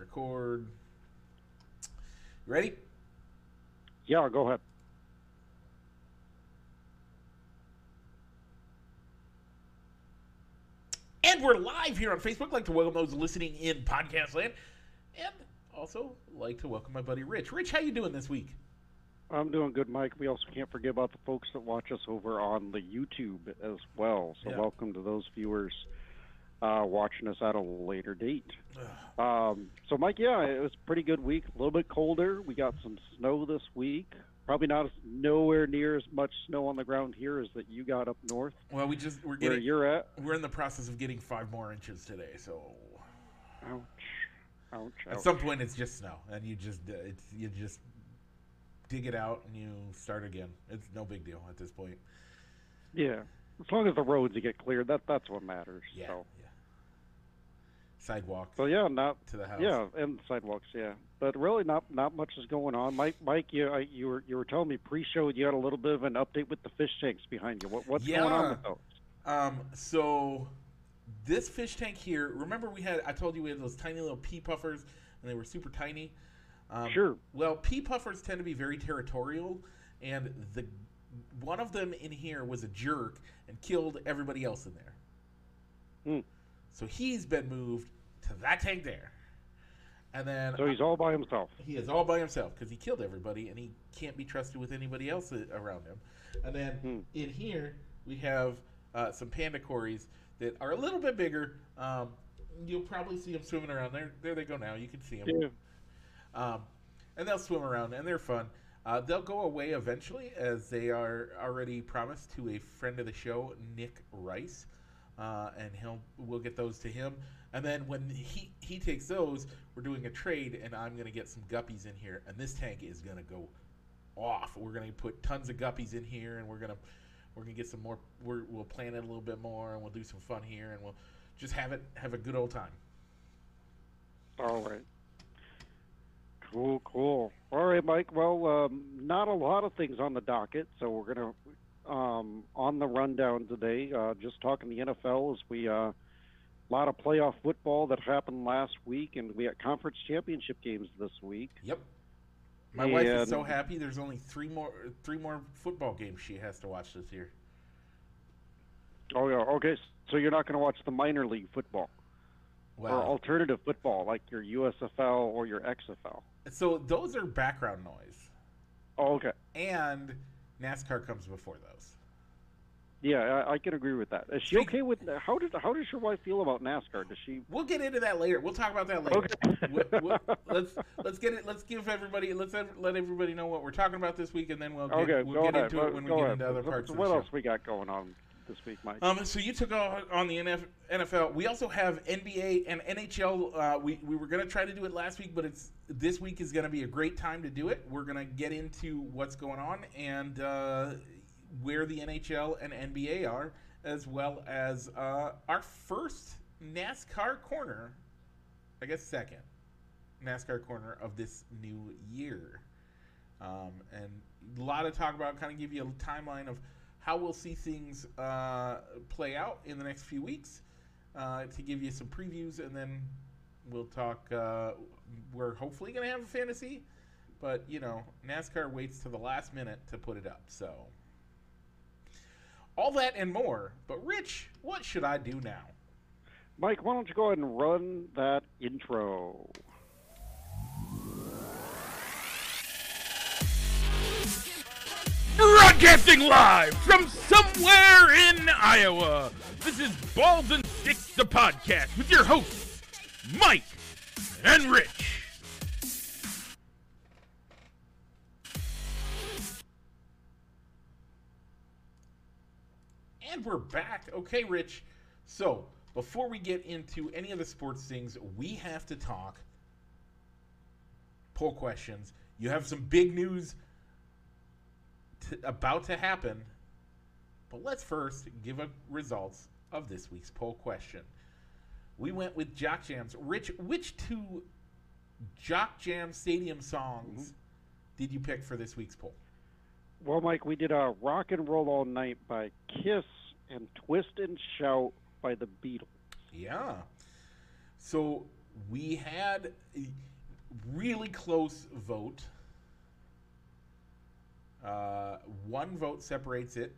record. You ready? Yeah, go ahead. And we're live here on Facebook. like to welcome those listening in podcast land, and also like to welcome my buddy Rich. Rich, how you doing this week? I'm doing good, Mike. We also can't forget about the folks that watch us over on the YouTube as well. So Yeah. welcome to those viewers uh, watching us at a later date. Um, so, Mike, yeah, it was a pretty good week. A little bit colder. We got some snow this week. Probably not as, nowhere near as much snow on the ground here as that you got up north Well, we just we're getting where you're at. we're in the process of getting five more inches today. So Ouch. Ouch. at ouch. some point, it's just snow, and you just uh, it's you just dig it out and you start again. It's no big deal at this point. Yeah. As long as the roads get cleared, that that's what matters. Yeah, So, yeah. Sidewalk so yeah, not to the house. Yeah, and sidewalks. Yeah, but really, not not much is going on. Mike, Mike, you I, you were you were telling me pre-show you had a little bit of an update with the fish tanks behind you. What what's going on with those? Um, so this fish tank here, remember we had I told you we had those tiny little pea puffers and they were super tiny. Um, Sure. Well, pea puffers tend to be very territorial, and the one of them in here was a jerk and killed everybody else in there. Hmm. So he's been moved to that tank there, and then So he's all by himself. he is all by himself because he killed everybody and he can't be trusted with anybody else around him. And then Hmm. in here we have uh, some panda cories that are a little bit bigger. Um, you'll probably see them swimming around there. There they go now. You can see them. Yeah. Um, and they'll swim around and they're fun. Uh, they'll go away eventually, as they are already promised to a friend of the show, Nick Rice, uh, and he'll we'll get those to him. And then when he he takes those, we're doing a trade, and I'm gonna get some guppies in here, and this tank is gonna go off. We're gonna put tons of guppies in here, and we're gonna we're gonna get some more. We're, we'll plan it a little bit more, and we'll do some fun here, and we'll just have it have a good old time. All right. Cool, cool. All right, Mike. Well, um, not a lot of things on the docket, so we're gonna um, on the rundown today. Uh, just talking the NFL as we uh, a lot of playoff football that happened last week, and we had conference championship games this week. Yep. My wife is so happy. There's only three more three more football games she has to watch this year. Oh yeah. Okay. So you're not going to watch the minor league football or alternative football like your USFL or your XFL. so those are background noise, Oh, okay. and NASCAR comes before those. Yeah, I, I can agree with that. Is she okay with how did how does your wife feel about NASCAR? Does she? We'll get into that later. We'll talk about that later. Okay. We'll- we'll- let's let's get it. Let's give everybody. Let's let everybody know what we're talking about this week, and then we'll get, okay, we'll get ahead. into it when we get ahead. into other parts so what the show. else we got going on this Mike? Um, so you took on the NFL. We also have NBA and NHL. Uh, we we were gonna try to do it last week, but it's this week is gonna be a great time to do it. We're gonna get into what's going on and uh, where the NHL and NBA are, as well as uh, our first NASCAR corner. I guess second NASCAR corner of this new year. Um, and a lot of talk about kind of give you a timeline of how we'll see things uh, play out in the next few weeks uh, to give you some previews and then we'll talk uh, we're hopefully going to have a fantasy but you know nascar waits to the last minute to put it up so all that and more but rich what should i do now Mike, why don't you go ahead and run that intro? Broadcasting live from somewhere in Iowa. This is Balls and Sticks, the podcast, with your hosts, Mike and Rich. And we're back. Okay, Rich. So, before we get into any of the sports things, we have to talk poll questions. You have some big news to, about to happen. But let's first give a results of this week's poll question. We went with Jock Jams. Rich, which two Jock Jam Stadium songs mm-hmm. did you pick for this week's poll? Well, Mike, we did a rock and roll all night by Kiss and Twist and Shout by the Beatles. Yeah. So we had a really close vote. Uh, one vote separates it.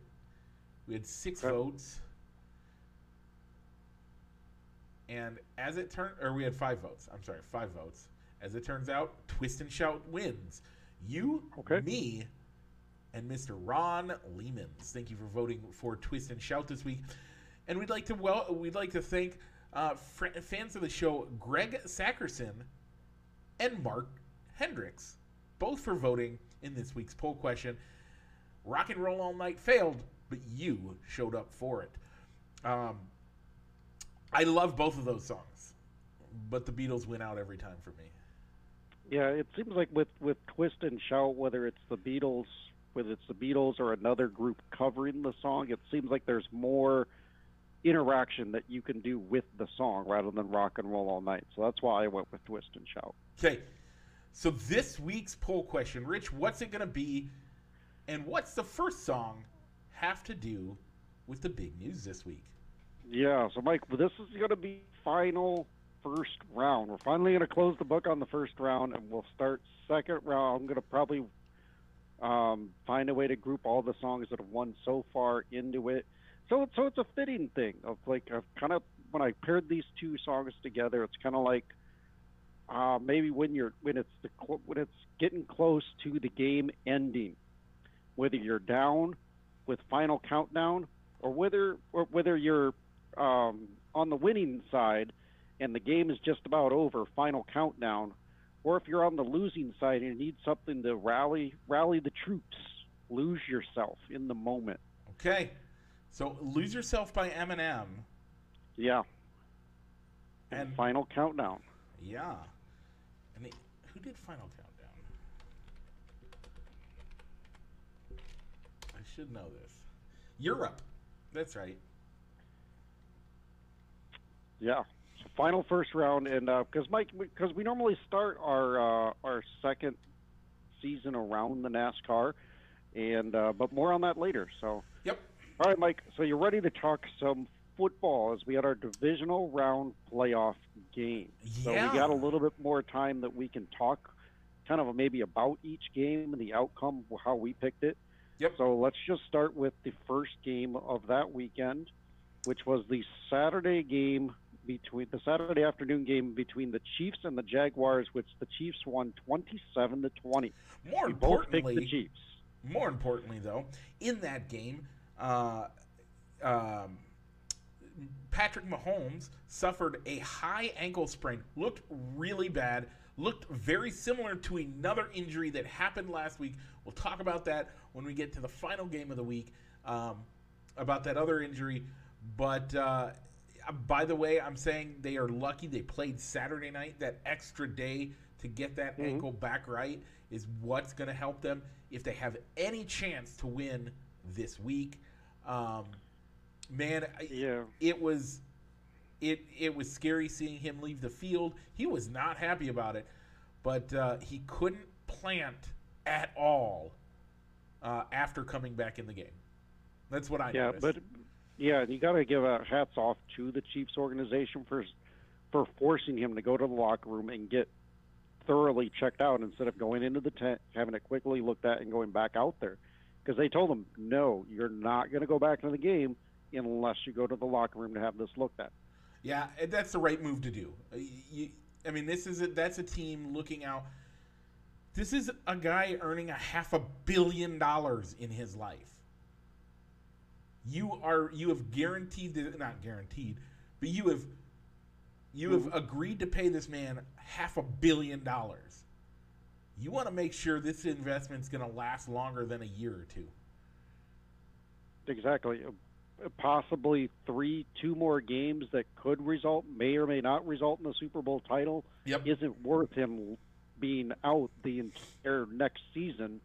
We had six Okay. votes. And as it turned, or we had five votes. I'm sorry, five votes. As it turns out, Twist and Shout wins. You, Okay. me, and Mr. Ron Lehmans. Thank you for voting for Twist and Shout this week. And we'd like to well, we'd like to thank uh, fr- fans of the show, Greg Sackerson and Mark Hendricks, both for voting in this week's poll question. Rock and Roll All Night failed, but you showed up for it. Um, I love both of those songs, but the Beatles win out every time for me. Yeah, it seems like with with Twist and Shout, whether it's the Beatles, whether it's the Beatles or another group covering the song, it seems like there's more interaction that you can do with the song rather than rock and roll all night. So that's why I went with Twist and Shout. Okay, so this week's poll question, Rich, what's it going to be, and what's the first song have to do with the big news this week? Yeah, so Mike, this is going to be final first round. We're finally going to close the book on the first round, and we'll start second round. I'm going to probably um, find a way to group all the songs that have won so far into it. So, so it's a fitting thing of like I've kind of when I paired these two songs together, it's kind of like uh, maybe when you're when it's the when it's getting close to the game ending, whether you're down with final countdown or whether or whether you're um, on the winning side and the game is just about over, final countdown, or if you're on the losing side and you need something to rally rally the troops, lose yourself in the moment. Okay, so "Lose Yourself" by Eminem, Yeah. And- And final countdown. yeah, and it, who did Final Countdown? I should know this. Europe, that's right. Yeah. So final first round, and because Mike, because we normally start our uh, our second season around the NASCAR, and uh, but more on that later. So. Yep. All right, Mike. So you're ready to talk some football as we had our divisional round playoff game. So Yeah. we got a little bit more time that we can talk, kind of maybe about each game and the outcome, how we picked it. Yep. So let's just start with the first game of that weekend, which was the Saturday game between the Saturday afternoon game between the Chiefs and the Jaguars, which the Chiefs won 27 to 20. More We both picked the importantly, Chiefs. more importantly, though, in that game, uh, um, Patrick Mahomes suffered a high ankle sprain. Looked really bad. Looked very similar to another injury that happened last week. We'll talk about that when we get to the final game of the week um, about that other injury. But uh, by the way, I'm saying they are lucky they played Saturday night. That extra day to get that Mhm. ankle back right is what's going to help them if they have any chance to win this week. Um, man, I- Yeah. it was it it was scary seeing him leave the field. He was not happy about it, but uh, he couldn't plant at all uh, after coming back in the game. That's what I Yeah, noticed. but yeah, you got to give a hats off to the Chiefs organization for for forcing him to go to the locker room and get thoroughly checked out instead of going into the tent, having it quickly looked at, and going back out there. Because they told him, no, you're not going to go back into the game unless you go to the locker room to have this looked at. Yeah, that's the right move to do. Uh, You, I mean, this is a, that's a team looking out. This is a guy earning a half a billion dollars in his life. You are you have guaranteed not guaranteed, but you have you have agreed to pay this man half a billion dollars. You want to make sure this investment's going to last longer than a year or two. Exactly. Possibly three, two more games that could result, may or may not result in the Super Bowl title. Yep. isn't worth him being out the entire next season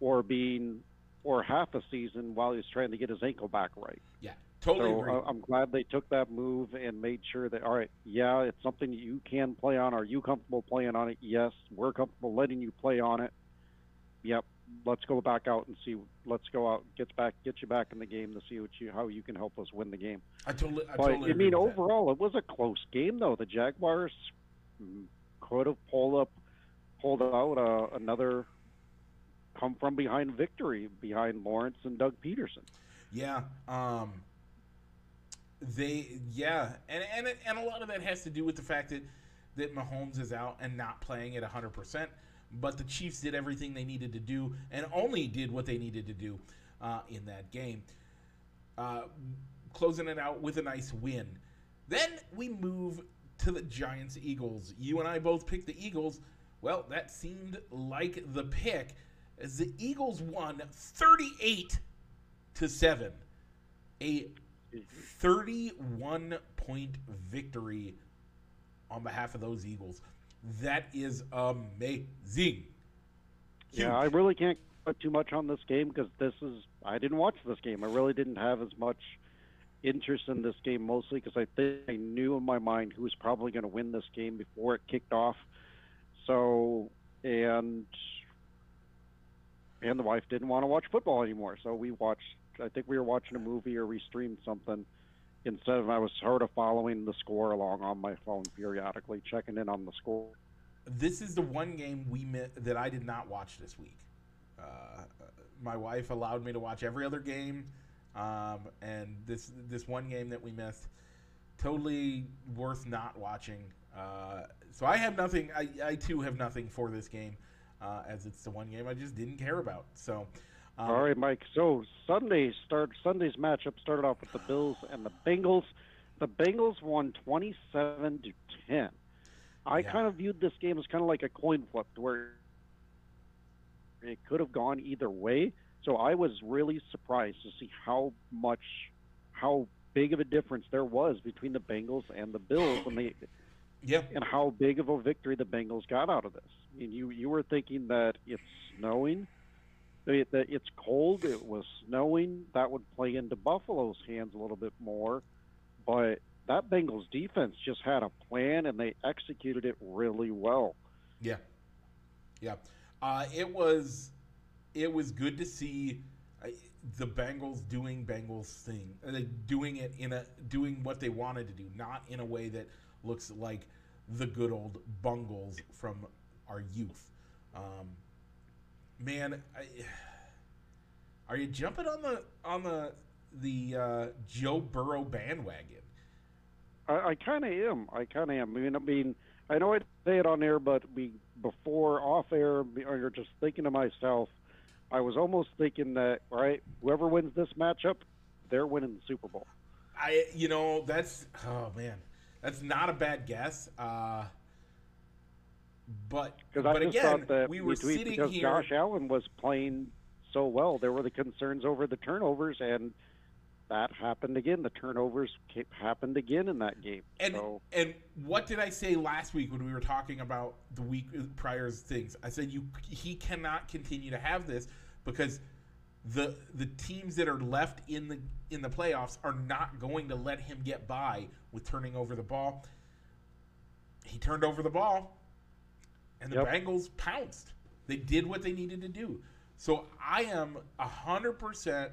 or being or half a season while he's trying to get his ankle back right. Yeah, totally so agree. I'm glad they took that move and made sure that all right, yeah, it's something you can play on. Are you comfortable playing on it? Yes, we're comfortable letting you play on it. Yep. Let's go back out and see. Let's go out, get back, get you back in the game to see what you, how you can help us win the game. I totally, I totally I mean, with that. overall, it was a close game, though. The Jaguars could have pulled up, pulled out uh, another come from behind victory behind Lawrence and Doug Pederson. Yeah. Um, they yeah, and and and a lot of that has to do with the fact that that Mahomes is out and not playing at 100%, but the Chiefs did everything they needed to do and only did what they needed to do uh, in that game. Uh, closing it out with a nice win. Then we move to the Giants Eagles. You and I both picked the Eagles. Well, that seemed like the pick as the Eagles won 38 to 7. A 31 point victory on behalf of those Eagles. That is amazing. Yeah, I really can't put too much on this game because this is I didn't watch this game. I really didn't have as much interest in this game mostly because I think I knew in my mind who was probably going to win this game before it kicked off. So and and the wife didn't want to watch football anymore, so we watched. I think we were watching a movie or we streamed something instead of I was sort of following the score along on my phone periodically, checking in on the score. This is the one game we mi- that I did not watch this week. Uh, my wife allowed me to watch every other game, um, and this this one game that we missed, totally worth not watching. Uh, so I have nothing. I, I too have nothing for this game, uh, as it's the one game I just didn't care about. So. Um, All right, Mike. So Sunday start Sunday's matchup started off with the Bills and the Bengals. The Bengals won twenty-seven to ten. I Yeah. kind of viewed this game as kind of like a coin flip, where it could have gone either way. So I was really surprised to see how much, how big of a difference there was between the Bengals and the Bills, and they Yeah. and how big of a victory the Bengals got out of this. I mean, you you were thinking that it's snowing, it's cold, it was snowing. That would play into Buffalo's hands a little bit more, but that Bengals defense just had a plan and they executed it really well. Yeah, yeah. Uh, it was it was good to see uh, the Bengals doing Bengals thing, uh, like doing it in a doing what they wanted to do, not in a way that looks like the good old Bungles from our youth. Um, man, I, are you jumping on the on the the uh, Joe Burrow bandwagon? I, I kind of am. I kind of am. I mean, I mean, I know I say it on air, but we before off air, or just thinking to myself, I was almost thinking that right, whoever wins this matchup, they're winning the Super Bowl. I you know that's oh man that's not a bad guess. Uh, but Because but I just again thought that we were sitting because here. Josh Allen was playing so well. There were the concerns over the turnovers, and that happened again. The turnovers happened again in that game. And so and what did I say last week when we were talking about the week uh, prior's things? I said you he cannot continue to have this because the the teams that are left in the in the playoffs are not going to let him get by with turning over the ball. He turned over the ball and the Yep. Bengals pounced. They did what they needed to do. So I am hundred percent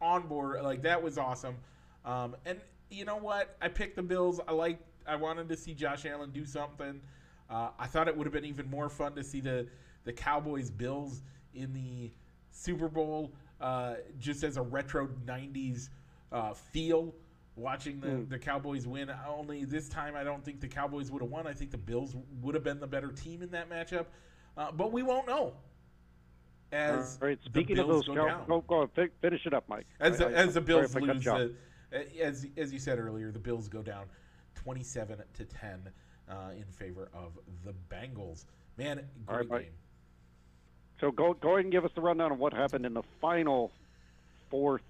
on board. Like that was awesome. Um, and you know what? I picked the Bills. I like. I wanted to see Josh Allen do something. Uh, I thought it would have been even more fun to see the the Cowboys Bills in the Super Bowl, uh, just as a retro '90s uh, feel. Watching the, Mm. the Cowboys win, only this time I don't think the Cowboys would have won. I think the Bills would have been the better team in that matchup, uh, but we won't know. As all right. the Speaking of Bills those, go Cow- down. go, go on, finish it up, Mike. As the, I- I- as the Bills if lose, you the, as as you said earlier, the Bills go down twenty-seven to ten uh, in favor of the Bengals. Man, great Mike. game. So go go ahead and give us the rundown of what happened in the final fourth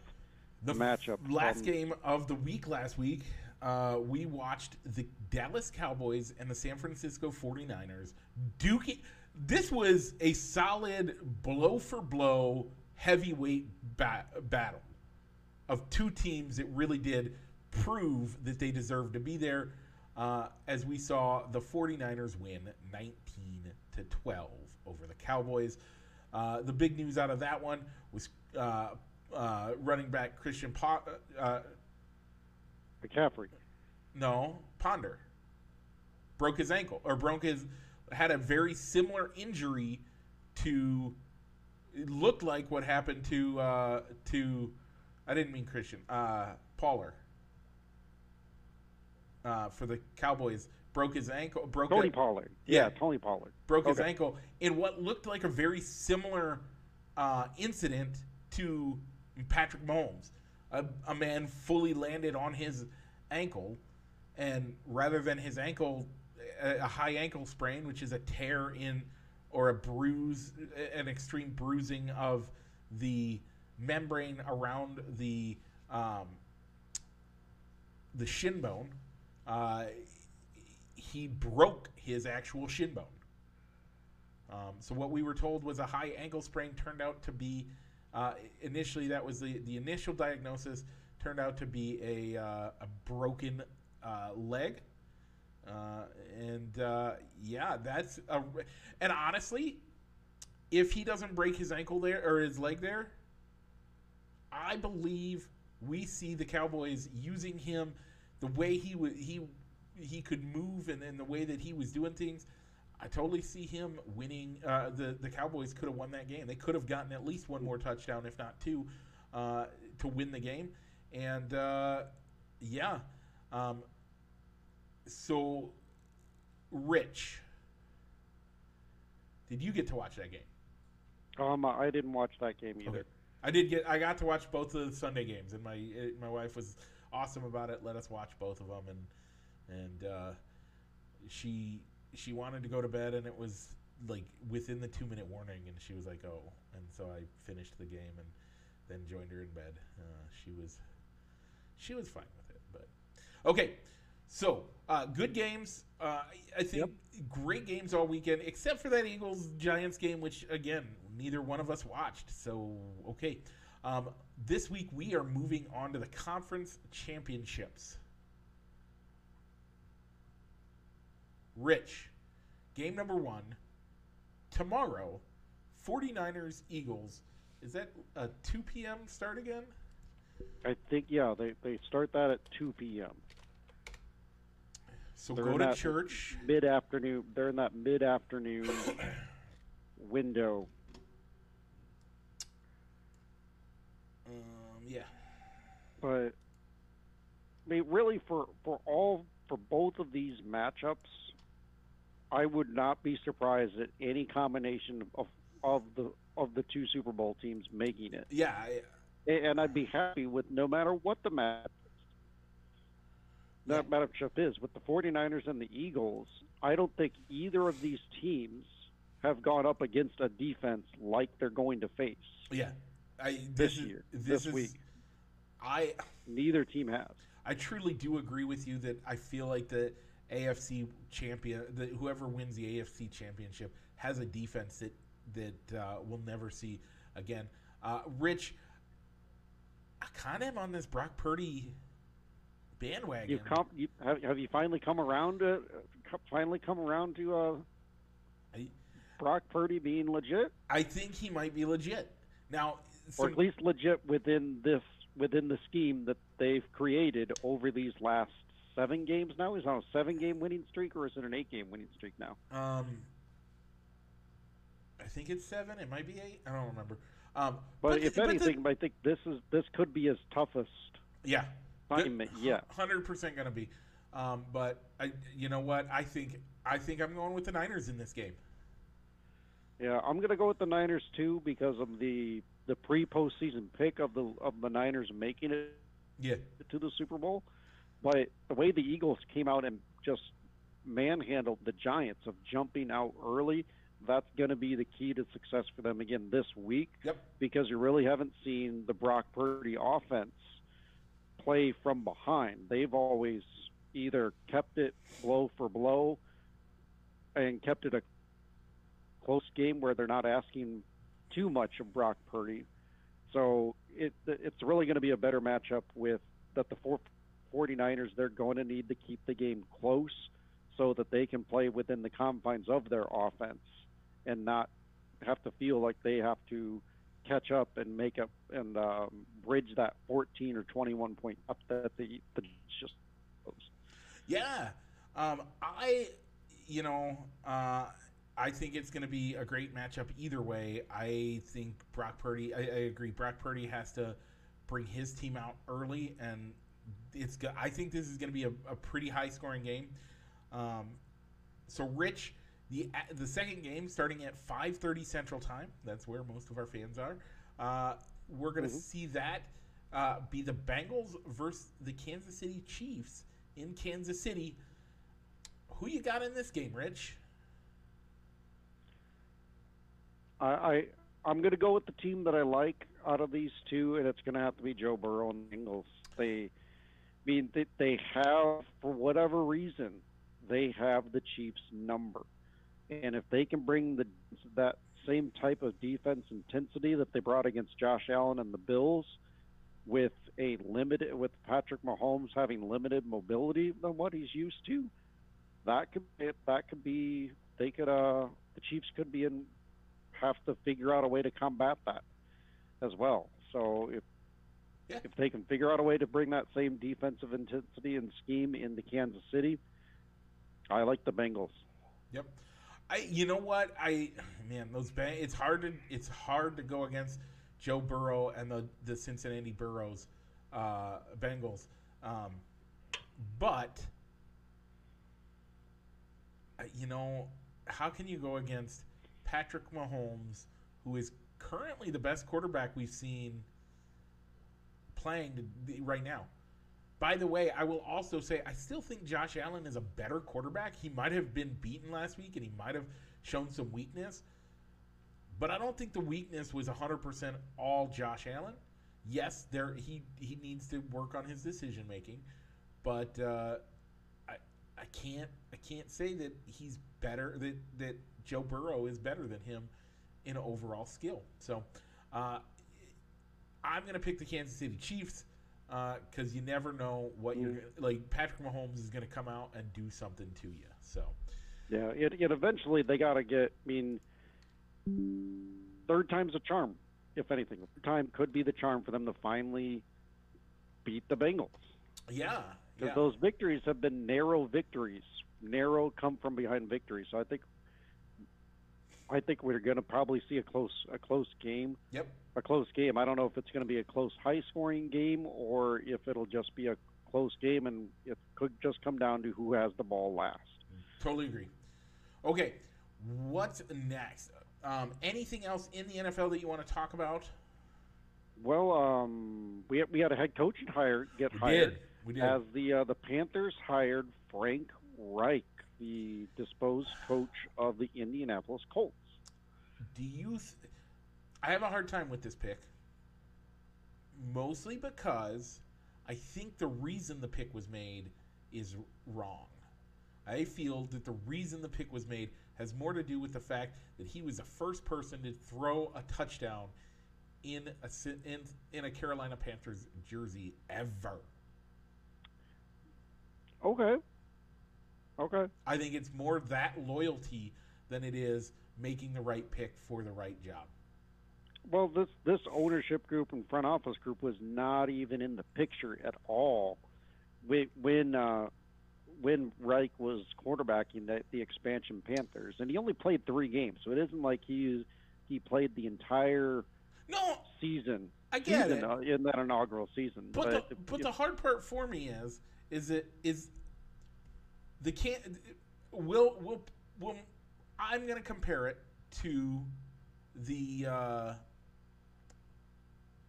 The matchup. last Um, game of the week last week, uh, we watched the Dallas Cowboys and the San Francisco 49ers duking. This was a solid blow for blow heavyweight ba- battle of two teams that really did prove that they deserved to be there. Uh, as we saw the 49ers win 19 to 12 over the Cowboys. Uh, the big news out of that one was uh, uh, running back Christian po- uh, McCaffrey. no Ponder. broke his ankle or broke his had a very similar injury to it looked like what happened to uh, to I didn't mean Christian uh, Pollard uh, for the Cowboys broke his ankle broke Tony a- Pollard. Yeah. Yeah, Tony Pollard. broke his ankle in what looked like a very similar uh, incident to Patrick Mahomes. A, a man fully landed on his ankle, and rather than his ankle, a, a high ankle sprain, which is a tear in or a bruise, an extreme bruising of the membrane around the um, the shin bone, uh, he broke his actual shin bone. Um, so what we were told was a high ankle sprain turned out to be uh, initially that was the, the initial diagnosis turned out to be a, uh, a broken uh, leg uh, and uh, yeah that's a, and honestly if he doesn't break his ankle there or his leg there I believe we see the Cowboys using him the way he would he he could move and, and the way that he was doing things. I totally see him winning. Uh, the the Cowboys could have won that game. They could have gotten at least one more touchdown, if not two, uh, to win the game. And uh, yeah, um, so Rich, did you get to watch that game? Um, I didn't watch that game either. Okay. I did get. I got to watch both of the Sunday games, and my eh, my wife was awesome about it. Let us watch both of them, and and uh, she she wanted to go to bed, and it was like within the two minute warning, and she was like, "Oh," and so I finished the game and then joined her in bed. Uh, she was she was fine with it, but okay. So uh, good games. Uh, I- think great games all weekend, except for that Eagles Giants game, which again neither one of us watched. So okay. Um, this week we are moving on to the conference championships. Rich, game number one tomorrow. 49ers Eagles. Is that a 2 p.m. start again? I think yeah, they they start that at two p.m. So They're go to church. mid afternoon. They're in that mid afternoon window. Um, yeah. But I mean, really, for for all for both of these matchups, I would not be surprised at any combination of of the of the two Super Bowl teams making it, Yeah. And I'd be happy with no matter what the match. That matchup is with the 49ers and the Eagles. I don't think either of these teams have gone up against a defense like they're going to face. yeah. I, This is- year, This, this is, week. I Neither team has. I truly do agree with you that I feel like the AFC champion, the, whoever wins the AFC championship, has a defense that that uh, we'll never see again. Uh, Rich, I kind of am on this Brock Purdy bandwagon. You've come, you, have, have you finally come around to finally come around to uh, I, Brock Purdy being legit, I think he might be legit. Now, or at least legit within this within the scheme that they've created over these last seven games. Now is it on a seven game winning streak, or is it an eight game winning streak now? um, I think it's seven. It might be eight. I don't remember. Um, But, the- if the- anything, I think this is this could be his toughest yeah, assignment yet. hundred percent gonna be. Um, but I, you know what? I think I think I'm going with the Niners in this game. Yeah, I'm gonna go with the Niners too because of the the pre postseason pick of the of the Niners making it Yeah, to the Super Bowl. But the way the Eagles came out and just manhandled the Giants of jumping out early, that's going to be the key to success for them again this week Yep. because you really haven't seen the Brock Purdy offense play from behind. They've always either kept it blow for blow and kept it a close game where they're not asking too much of Brock Purdy. So it it's really going to be a better matchup with that the four, 49ers they're going to need to keep the game close so that they can play within the confines of their offense and not have to feel like they have to catch up and make up and um, bridge that 14 or 21 point up that the, the just yeah. Um, I you know, uh, I think it's going to be a great matchup either way. I think Brock Purdy. I, I agree. Brock Purdy has to bring his team out early, and it's. go- I think this is going to be a, a pretty high scoring game. Um, so, Rich, the the second game starting at 5:30 Central Time. That's where most of our fans are. Uh, we're going to Mhm. see that uh, be the Bengals versus the Kansas City Chiefs in Kansas City. Who you got in this game, Rich? I, I I'm going to go with the team that I like out of these two, and it's going to have to be Joe Burrow and Bengals. They, I mean, they, they have for whatever reason, they have the Chiefs' number, and if they can bring the that same type of defense intensity that they brought against Josh Allen and the Bills, with a limited with Patrick Mahomes having limited mobility than what he's used to, that could that could be they could uh the Chiefs could be in have to figure out a way to combat that as well. So if Yeah. if they can figure out a way to bring that same defensive intensity and scheme into Kansas City, I like the Bengals. Yep. I you know what I man those bang it's hard to it's hard to go against Joe Burrow and the the Cincinnati Burrows uh, Bengals, um, but you know how can you go against Patrick Mahomes, who is currently the best quarterback we've seen playing right now? By the way, I will also say I still think Josh Allen is a better quarterback. He might have been beaten last week and he might have shown some weakness. But I don't think the weakness was 100% all Josh Allen. Yes, there he he needs to work on his decision making, but uh, I I can't I can't say that he's better that that Joe Burrow is better than him in overall skill. So uh, I'm going to pick the Kansas City Chiefs uh, because you never know what you're mm. like. Patrick Mahomes is going to come out and do something to you. So Yeah, it, it eventually they got to get. I mean, third time's a charm, if anything. Third time could be the charm for them to finally beat the Bengals. yeah, Because yeah. those victories have been narrow victories, narrow come from behind victories. So I think, I think we're going to probably see a close a close game. Yep. A close game. I don't know if it's going to be a close, high scoring game or if it'll just be a close game and it could just come down to who has the ball last. Totally agree. Okay, what's next? Um, anything else in the NFL that you want to talk about? Well, um, we we had a head coach hire get We hired did. We did. as the uh, the Panthers hired Frank Reich, the disposed coach of the Indianapolis Colts. Do you? Th- I have a hard time with this pick, mostly because I think the reason the pick was made is wrong. I feel that the reason the pick was made has more to do with the fact that he was the first person to throw a touchdown in a in, in a Carolina Panthers jersey ever. Okay. Okay. I think it's more that loyalty than it is making the right pick for the right job. Well, this this ownership group and front office group was not even in the picture at all when when uh, when Reich was quarterbacking the, the expansion Panthers, and he only played three games, so it isn't like he he played the entire No, season I get season, it. uh, in that inaugural season. But but the, but the hard part for me is is it is the can will will will I'm gonna compare it to the uh,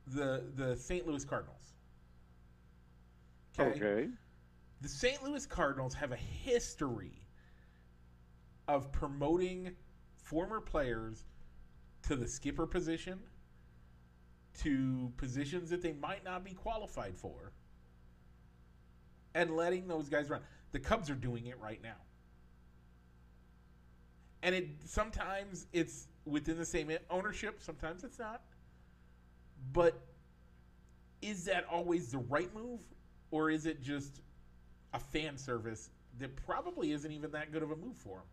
the the St. Louis Cardinals. okay. The St. Louis Cardinals have a history of promoting former players to the skipper position, to positions that they might not be qualified for, and letting those guys run. The Cubs are doing it right now. And it sometimes it's within the same ownership, sometimes it's not. But is that always the right move or is it just a fan service that probably isn't even that good of a move for him?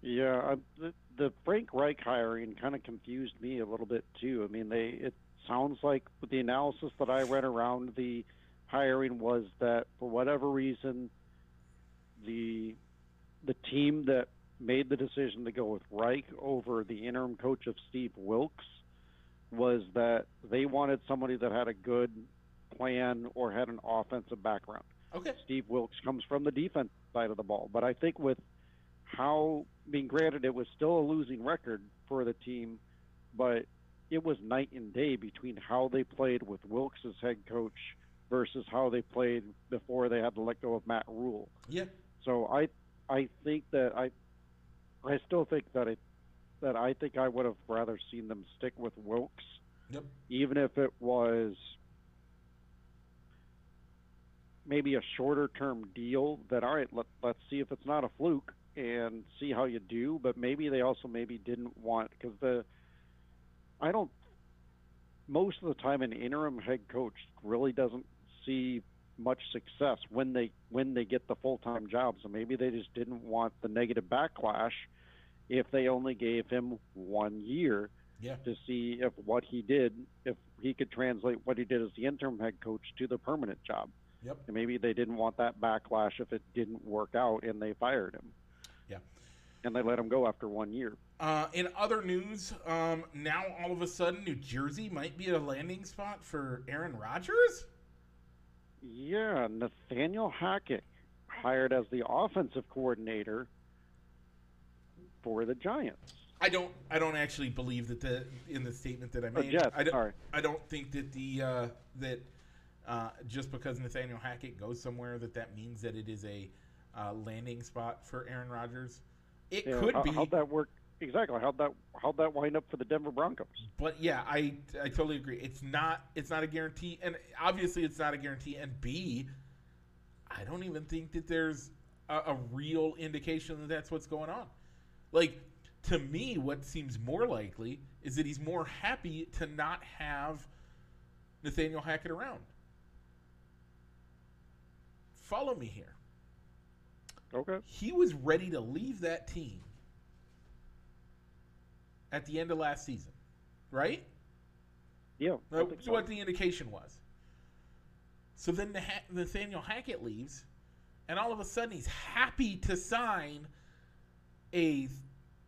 Yeah, I, the, the Frank Reich hiring kind of confused me a little bit too. I mean, they it sounds like with the analysis that I read around the hiring was that for whatever reason, the the team that made the decision to go with Reich over the interim coach of Steve Wilks was that they wanted somebody that had a good plan or had an offensive background. Okay. Steve Wilks comes from the defense side of the ball, but I think with how being granted it was still a losing record for the team, but it was night and day between how they played with Wilks as head coach versus how they played before they had to let go of Matt Rhule. Yeah. So I I think that I I still think that it that I think I would have rather seen them stick with Wilks, Yep. even if it was maybe a shorter term deal. That all right, let, let's see if it's not a fluke and see how you do. But maybe they also maybe didn't want because the I don't most of the time an interim head coach really doesn't see much success when they when they get the full time job. So maybe they just didn't want the negative backlash if they only gave him one year Yeah. to see if what he did, if he could translate what he did as the interim head coach to the permanent job. Yep. And maybe they didn't want that backlash if it didn't work out and they fired him. Yeah. And they let him go after one year. Uh, in other news, um, now all of a sudden, New Jersey might be a landing spot for Aaron Rodgers. Yeah, Nathaniel Hackett hired as the offensive coordinator for the Giants. I don't. I don't actually believe that the in the statement that I Or made. Jets, I don't. sorry. I don't think that the uh, that uh, just because Nathaniel Hackett goes somewhere that that means that it is a uh, landing spot for Aaron Rodgers. It Yeah, could how, be, How'd that work? Exactly. How'd that how'd that wind up for the Denver Broncos? but yeah, I I totally agree. It's not. It's not a guarantee, and obviously it's not a guarantee. And B, I don't even think that there's a, a real indication that that's what's going on. Like to me, what seems more likely is that he's more happy to not have Nathaniel Hackett around. Follow me here. Okay. He was ready to leave that team at the end of last season, right? Yeah. That's so. what the indication was. So then Nathaniel Hackett leaves, and all of a sudden he's happy to sign a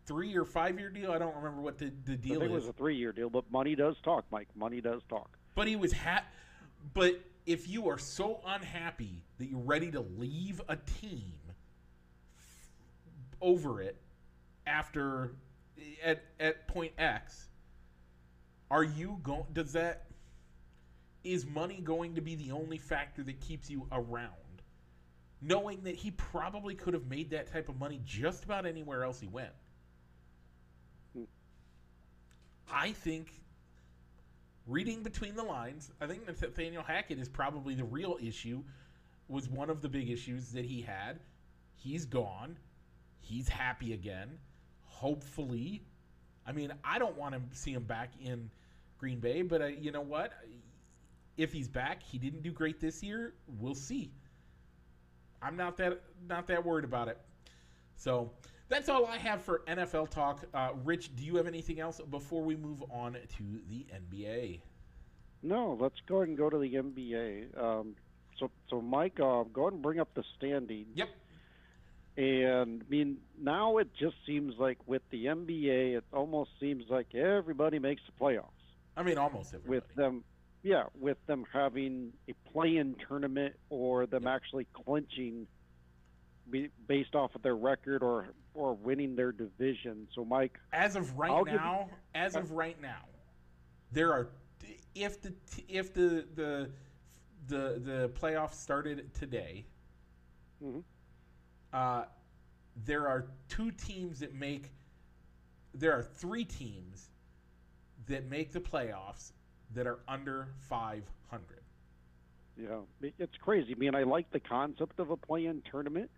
three or five year deal. I don't remember what the, the I deal think it was a three year deal, but money does talk, Mike. Money does talk. But he was ha- But if you are so unhappy that you're ready to leave a team over it after at at point X, are you going? Does that is money going to be the only factor that keeps you around? Knowing that he probably could have made that type of money just about anywhere else he went. I think reading between the lines, I think Nathaniel Hackett is probably the real issue. Was one of the big issues that he had. He's gone. He's happy again. Hopefully, I mean, I don't want to see him back in Green Bay, but uh, you know what? If he's back, he didn't do great this year. We'll see. I'm not that not that worried about it. So that's all I have for NFL talk. Uh, Rich, do you have anything else before we move on to the NBA? No, let's go ahead and go to the NBA. Um, so, so Mike, uh, go ahead and bring up the standings. Yep. And I mean, now it just seems like with the NBA, it almost seems like everybody makes the playoffs. I mean, almost everybody. With them, yeah, with them having a play-in tournament or them actually clinching based off of their record or or winning their division. So, Mike, as of right I'll now, as of right now, there are if the if the the the the playoffs started today, Mhm. Uh, there are two teams that make. There are three teams that make the playoffs that are under five hundred. Yeah, it's crazy. I mean, I like the concept of a play-in tournament,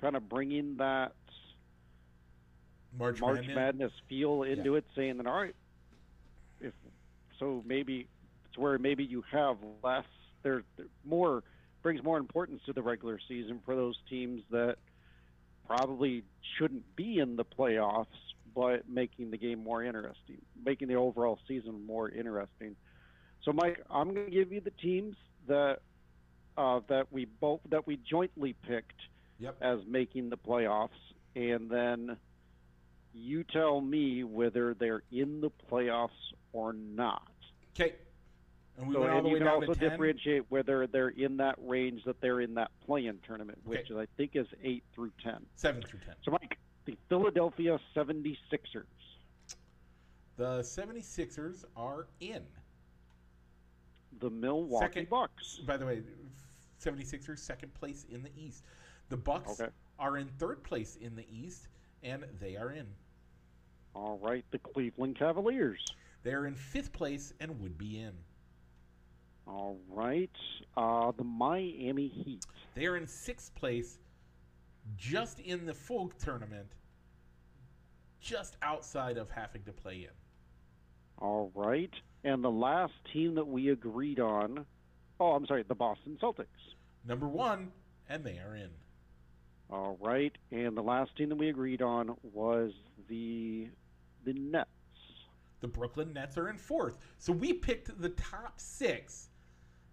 kind of bringing that March, March Madness. Madness feel into it, saying that all right, if so, maybe it's where maybe you have less. There more brings more importance to the regular season for those teams that probably shouldn't be in the playoffs, but making the game more interesting, making the overall season more interesting. So, Mike, I'm going to give you the teams that uh, that we both that we jointly picked Yep. as making the playoffs, and then you tell me whether they're in the playoffs or not. Okay. And we so, went all the you way can down also to 10. differentiate whether they're in that range that they're in that play-in tournament, which Okay. is, I think is eight through ten. 7 through 10. So, Mike, the Philadelphia 76ers. The 76ers are in. The Milwaukee Second- Bucks. By the way, 76ers second place in the East. The Bucks Okay. are in third place in the East, and they are in. All right, the Cleveland Cavaliers. They're in fifth place and would be in. All right, uh, the Miami Heat. They are in sixth place, just in the full tournament, just outside of having to play in. All right, and the last team that we agreed on. Oh, I'm sorry, the Boston Celtics. Number one, and they are in. All right, and the last team that we agreed on was the the Nets. The Brooklyn Nets are in fourth. So we picked the top six,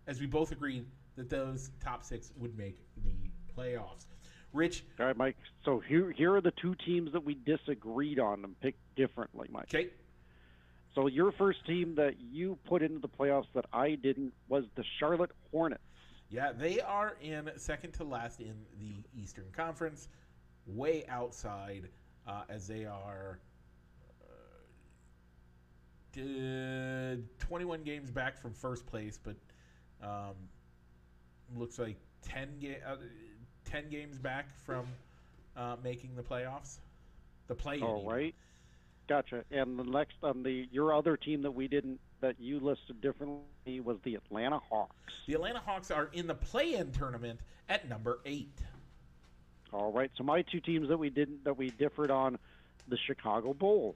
as we both agreed that those top six would make the playoffs. Rich, All right, Mike. So here here are the two teams that we disagreed on and picked differently, Mike. okay, So your first team that you put into the playoffs that I didn't was the Charlotte Hornets. yeah, they are in second to last in the Eastern Conference, way outside, uh, as they are uh, 21 games back from first place, but um, looks like 10, ga- uh, 10 games back from uh, making the playoffs. The play. In. All right. Gotcha. And the next on the your other team that we didn't that you listed differently was the Atlanta Hawks. The Atlanta Hawks are in the play-in tournament at number eight. All right. So my two teams that we didn't that we differed on, the Chicago Bulls.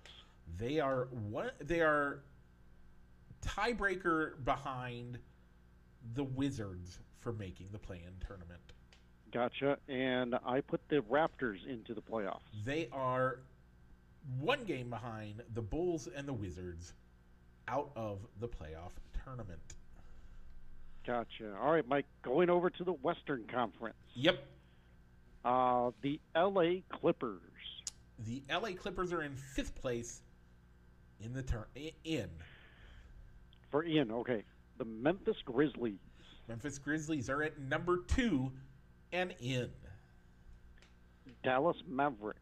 They are one. They are tiebreaker behind the Wizards for making the play-in tournament. Gotcha. And I put the Raptors into the playoffs. They are one game behind the Bulls and the Wizards out of the playoff tournament. Gotcha. All right, Mike. Going over to the Western Conference. Yep. Uh, the L.A. Clippers. The LA Clippers are in fifth place in the turn in. For Ian, okay. The Memphis Grizzlies. Memphis Grizzlies are at number two and in. Dallas Mavericks.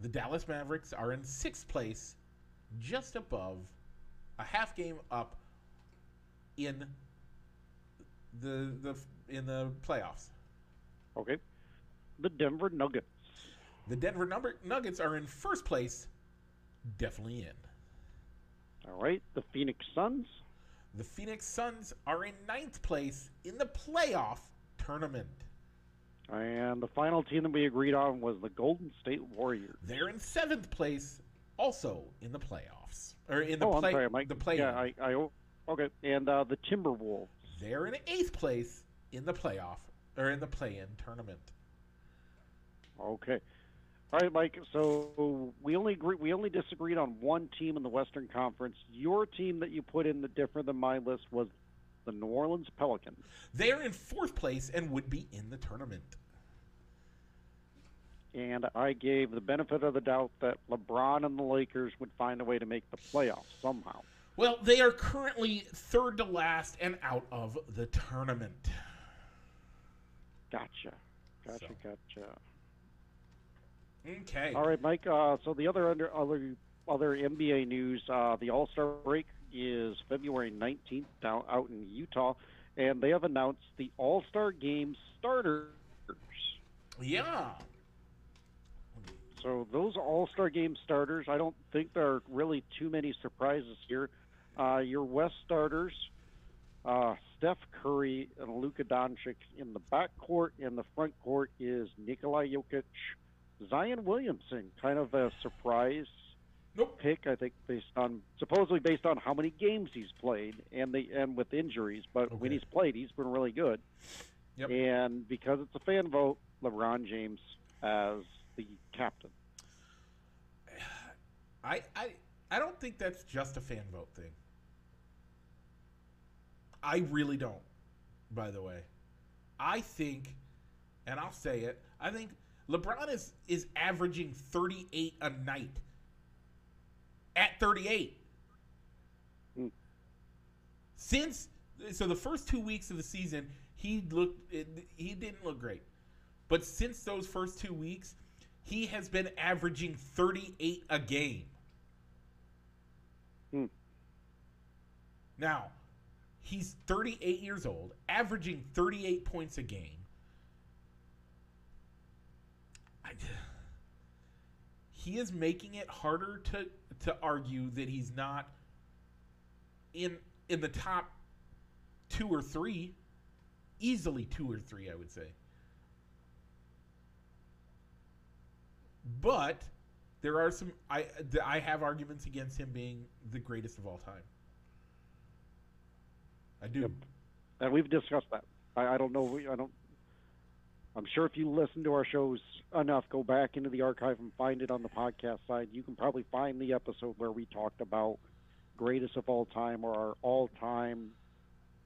The Dallas Mavericks are in sixth place, just above, a half game up in the the in the playoffs. Okay. The Denver Nuggets. The Denver number, Nuggets are in first place, definitely in. All right. The Phoenix Suns. The Phoenix Suns are in ninth place in the playoff tournament. And the final team that we agreed on was the Golden State Warriors. They're in seventh place, also in the playoffs or in the oh, play I'm sorry, Mike. the play. Yeah, I, I, okay. And uh, the Timberwolves. They're in eighth place in the playoff or in the play-in tournament. Okay. All right, Mike. So we only agree, we only disagreed on one team in the Western Conference. Your team that you put in the different than my list was the New Orleans Pelicans. They're in fourth place and would be in the tournament. And I gave the benefit of the doubt that LeBron and the Lakers would find a way to make the playoffs somehow. Well, they are currently third to last and out of the tournament. Gotcha. Gotcha. So. Gotcha. Okay. All right, Mike. Uh, so the other under other other NBA news, uh, the All Star break is February 19th down out in Utah, and they have announced the All Star Game starters. Yeah. So those All Star Game starters, I don't think there are really too many surprises here. Uh, your West starters, uh, Steph Curry and Luka Doncic in the backcourt. In the front court is Nikolai Jokic, Zion Williamson, kind of a surprise Nope. pick. I think based on supposedly based on how many games he's played and the and with injuries, but when he's played, he's been really good. Yep. And because it's a fan vote, LeBron James as the captain. I, I I don't think that's just a fan vote thing. I really don't. By the way, I think, and I'll say it. I think LeBron is is averaging 38 a night. At 38. Hmm. Since so the first 2 weeks of the season, he looked he didn't look great. But since those first 2 weeks, he has been averaging 38 a game. Hmm. Now, he's 38 years old, averaging 38 points a game. I, he is making it harder to to argue that he's not in in the top two or three, easily two or three, I would say. But there are some I I have arguments against him being the greatest of all time. I do. Yep. and we've discussed that. I, I don't know. I don't. I'm sure if you listen to our shows enough, go back into the archive and find it on the podcast side. You can probably find the episode where we talked about greatest of all time or our all-time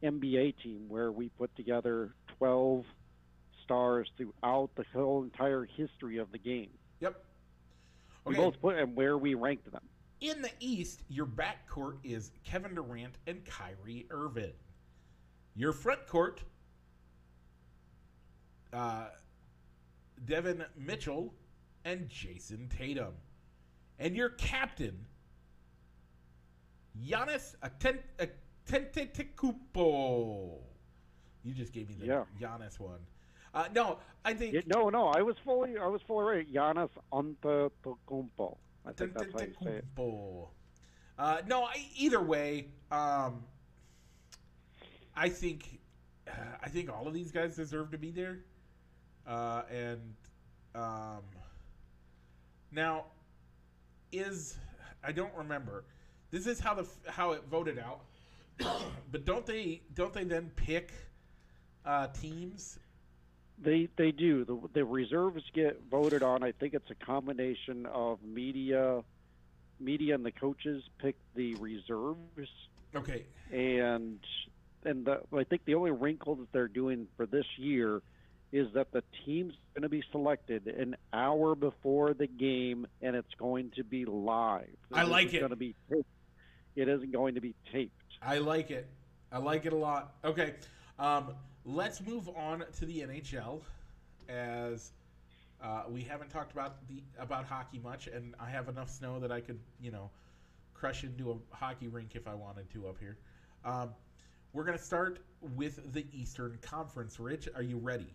NBA team, where we put together 12 stars throughout the whole entire history of the game. Yep. We both put and where we ranked them. In the East, your backcourt is Kevin Durant and Kyrie Irving. Your front court, uh, Devin Mitchell and Jayson Tatum. And your captain, Giannis Aten- Antetokounmpo. You just gave me the Yeah. Giannis one. Uh, no, I think no, no, I was fully, I was fully right. Giannis Antetokounmpo. I think that's how you say it. Uh, no, I, either way, um, I think uh, I think all of these guys deserve to be there. Uh, and um, now is I don't remember. This is how the how it voted out. but don't they don't they then pick uh, teams? They they do. The the reserves get voted on. I think it's a combination of media, media and the coaches pick the reserves, Okay, and and the, I think the only wrinkle that they're doing for this year is that the team's going to be selected an hour before the game, and it's going to be live. I like it. Going to be taped. It isn't going to be taped. I like it. I like it a lot. Okay, um, let's move on to the NHL, as uh, we haven't talked about the about hockey much, and I have enough snow that I could, you know, crush into a hockey rink if I wanted to up here. Um, we're gonna start with the Eastern Conference. Rich, are you ready?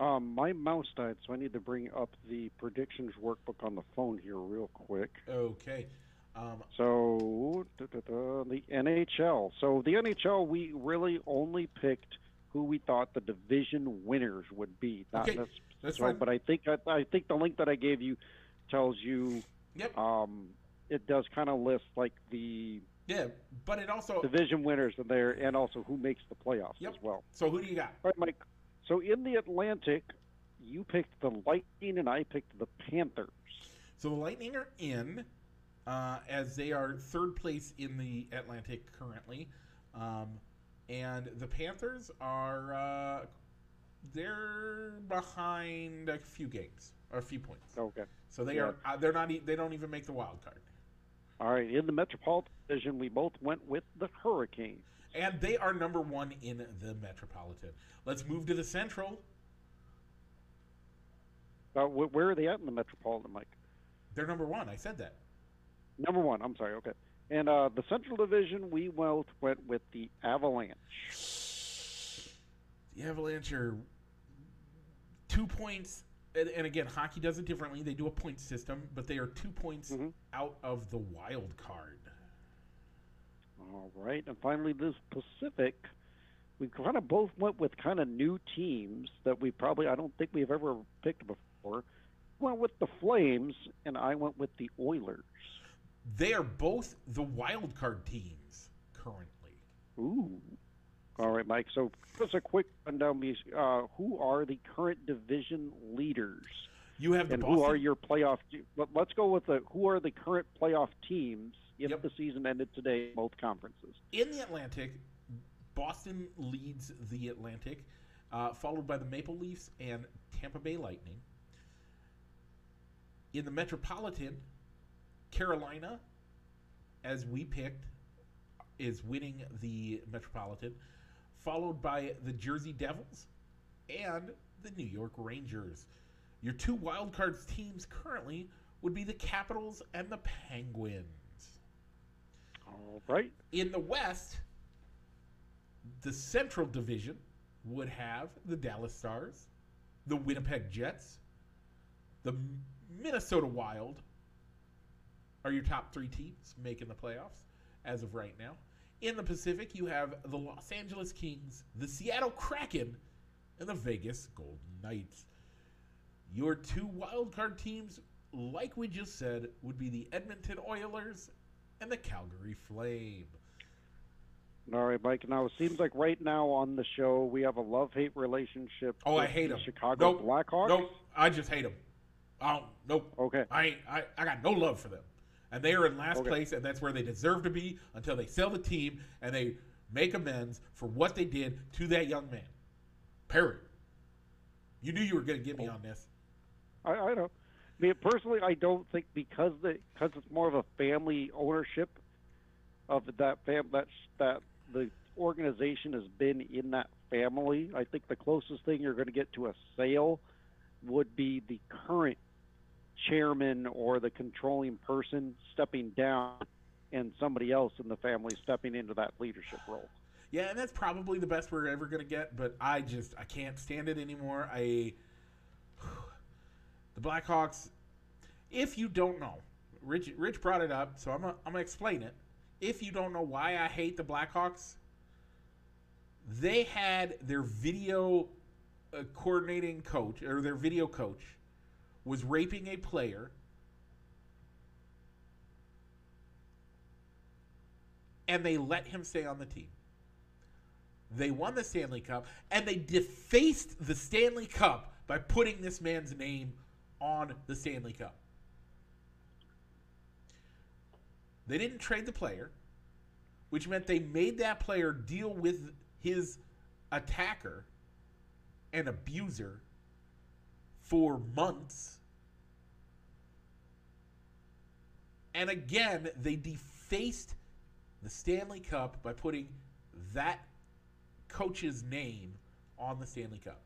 Um, my mouse died, so I need to bring up the predictions workbook on the phone here real quick. Okay. Um, So da, da, da, the NHL. So the NHL, we really only picked who we thought the division winners would be. Not Okay, that's so, fine. But I think I, I think the link that I gave you tells you. Yep. Um, it does kind of list like the yeah, but it also. division winners in there, and also who makes the playoffs Yep. as well. So who do you got? All right, Mike. So in the Atlantic, you picked the Lightning, and I picked the Panthers. So the Lightning are in, uh, as they are third place in the Atlantic currently, um, and the Panthers are uh, they're behind a few games or a few points. Okay. So they Yeah. are uh, they're not e- they don't even make the wild card, All right. In the Metropolitan Division, we both went with the Hurricanes. And they are number one in the Metropolitan. Let's move to the Central. Uh, wh- where are they at in the Metropolitan, Mike? They're number one. I said that. Number one. I'm sorry. Okay. And uh, the Central Division, we both went with the Avalanche. The Avalanche are two points, and, and again, hockey does it differently. They do a point system, but they are two points Mhm. out of the wild card. All right. And finally, this Pacific, we kind of both went with kind of new teams that we probably I don't think we've ever picked before. Went with the Flames, and I went with the Oilers. They are both the wild card teams currently. Ooh. All right, Mike. So just a quick rundown. Uh, who are the current division leaders? You have the and who are your playoff? Let, let's go with the who are the current playoff teams if Yep. the season ended today, in both conferences. in the Atlantic, Boston leads the Atlantic, uh, followed by the Maple Leafs and Tampa Bay Lightning. In the Metropolitan, Carolina, as we picked, is winning the Metropolitan, followed by the Jersey Devils and the New York Rangers. Your two wildcards teams currently would be the Capitals and the Penguins. All right. In the West, the Central Division would have the Dallas Stars, the Winnipeg Jets, the Minnesota Wild are your top three teams making the playoffs as of right now. In the Pacific, you have the Los Angeles Kings, the Seattle Kraken, and the Vegas Golden Knights. Your two wildcard teams, like we just said, would be the Edmonton Oilers and the Calgary Flame. All right, Mike. Now it seems like right now on the show we have a love-hate relationship. Oh, I hate them. Chicago nope. Blackhawks. Nope. I just hate them. Oh, nope. Okay. I, ain't- I I got no love for them, and they are in last Okay. place, and that's where they deserve to be until they sell the team and they make amends for what they did to that young man. Period. You knew you were going to get me oh. on this. I, I know. Mean, personally, I don't think because the because it's more of a family ownership of that fam that that the organization has been in that family. I think the closest thing you're going to get to a sale would be the current chairman or the controlling person stepping down and somebody else in the family stepping into that leadership role. Yeah, and that's probably the best we're ever going to get, but I just I can't stand it anymore. I the Blackhawks if you don't know, Rich Rich brought it up, so I'm gonna, I'm going to explain it. If you don't know why I hate the Blackhawks, they had their video uh, coordinating coach or their video coach was raping a player and they let him stay on the team. They won the Stanley Cup, and they defaced the Stanley Cup by putting this man's name on the Stanley Cup. They didn't trade the player, which meant they made that player deal with his attacker and abuser for months. And again, they defaced the Stanley Cup by putting that coach's name on the Stanley Cup.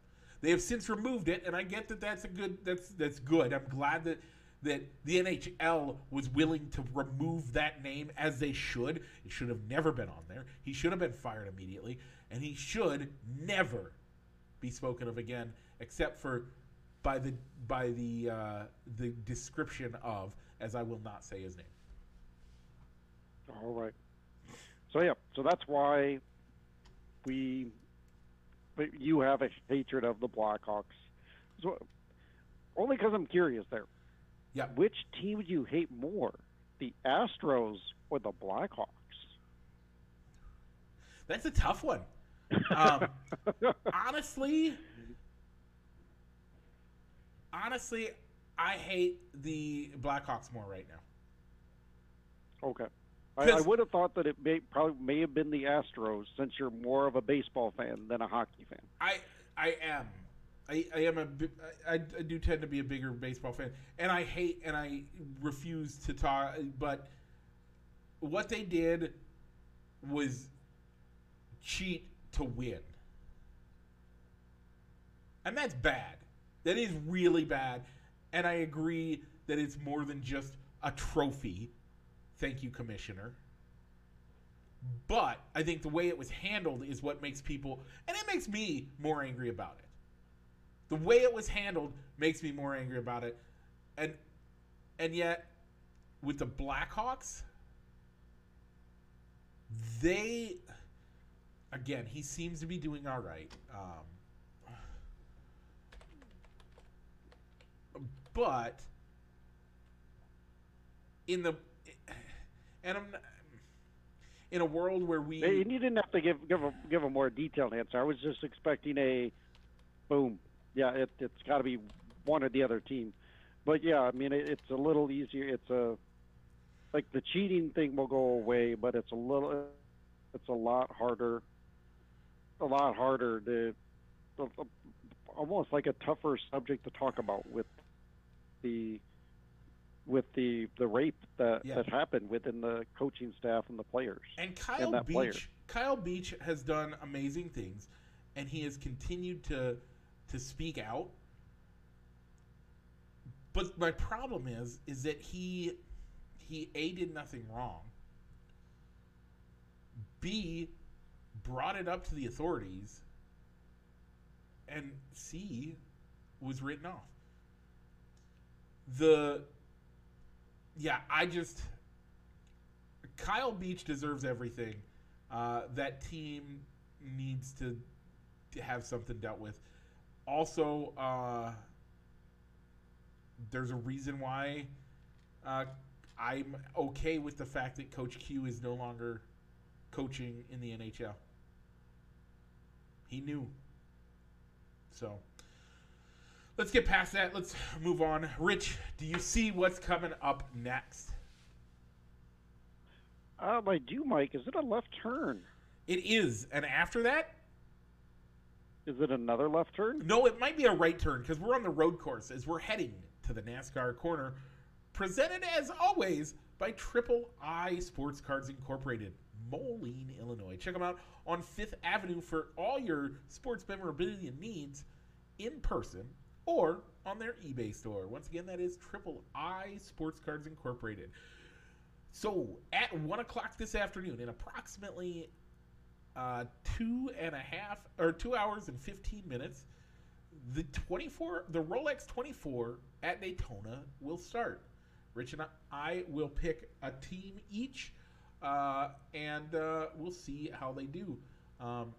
They have since removed it, and I get that that's a good that's that's good. I'm glad that that the NHL was willing to remove that name as they should. It should have never been on there. He should have been fired immediately, and he should never be spoken of again, except for by the by the uh, the description of, as I will not say his name. All right. So yeah, so that's why we, but you have a hatred of the Blackhawks. So only because I'm curious there. Yeah. Which team do you hate more, the Astros or the Blackhawks? That's a tough one. Um, honestly, honestly, I hate the Blackhawks more right now. Okay. I, I would have thought that it may probably may have been the Astros since you're more of a baseball fan than a hockey fan. I I am. I, I am a I, I do tend to be a bigger baseball fan, and I hate and I refuse to talk. But what they did was cheat to win, and that's bad. That is really bad, and I agree that it's more than just a trophy. Thank you, Commissioner. But I think the way it was handled is what makes people, and it makes me more angry about it. The way it was handled makes me more angry about it, and and yet with the Blackhawks, they again he seems to be doing all right. Um, but in the and I'm in a world where we And you didn't have to give give a give a more detailed answer. I was just expecting a boom. Yeah, it, it's got to be one or the other team. But yeah, I mean, it, it's a little easier. It's a like the cheating thing will go away, but it's a little it's a lot harder. A lot harder to almost like a tougher subject to talk about with the with the the rape that Yeah. that happened within the coaching staff and the players. And Kyle that Beach, player. Kyle Beach has done amazing things, and he has continued to to speak out. But my problem is, is that he he a did nothing wrong. B brought it up to the authorities, and C was written off. The yeah, I just Kyle Beach deserves everything. Uh, that team needs to, to have something dealt with. Also, uh, there's a reason why uh, I'm okay with the fact that Coach Q is no longer coaching in the NHL. He knew. So let's get past that. Let's move on. Rich, do you see what's coming up next? Um, I do, Mike. Is it a left turn? It is. And after that, Is it another left turn? no, it might be a right turn because we're on the road course as we're heading to the NASCAR corner. Presented as always by Triple I Sports Cards Incorporated, Moline, Illinois. Check them out on Fifth Avenue for all your sports memorabilia needs in person or on their eBay store. Once again, that is Triple I Sports Cards Incorporated. So at one o'clock this afternoon, in approximately uh, two and a half or two hours and fifteen minutes, the twenty four, the Rolex twenty four at Daytona will start. Rich and I will pick a team each, uh, and uh, we'll see how they do. Um,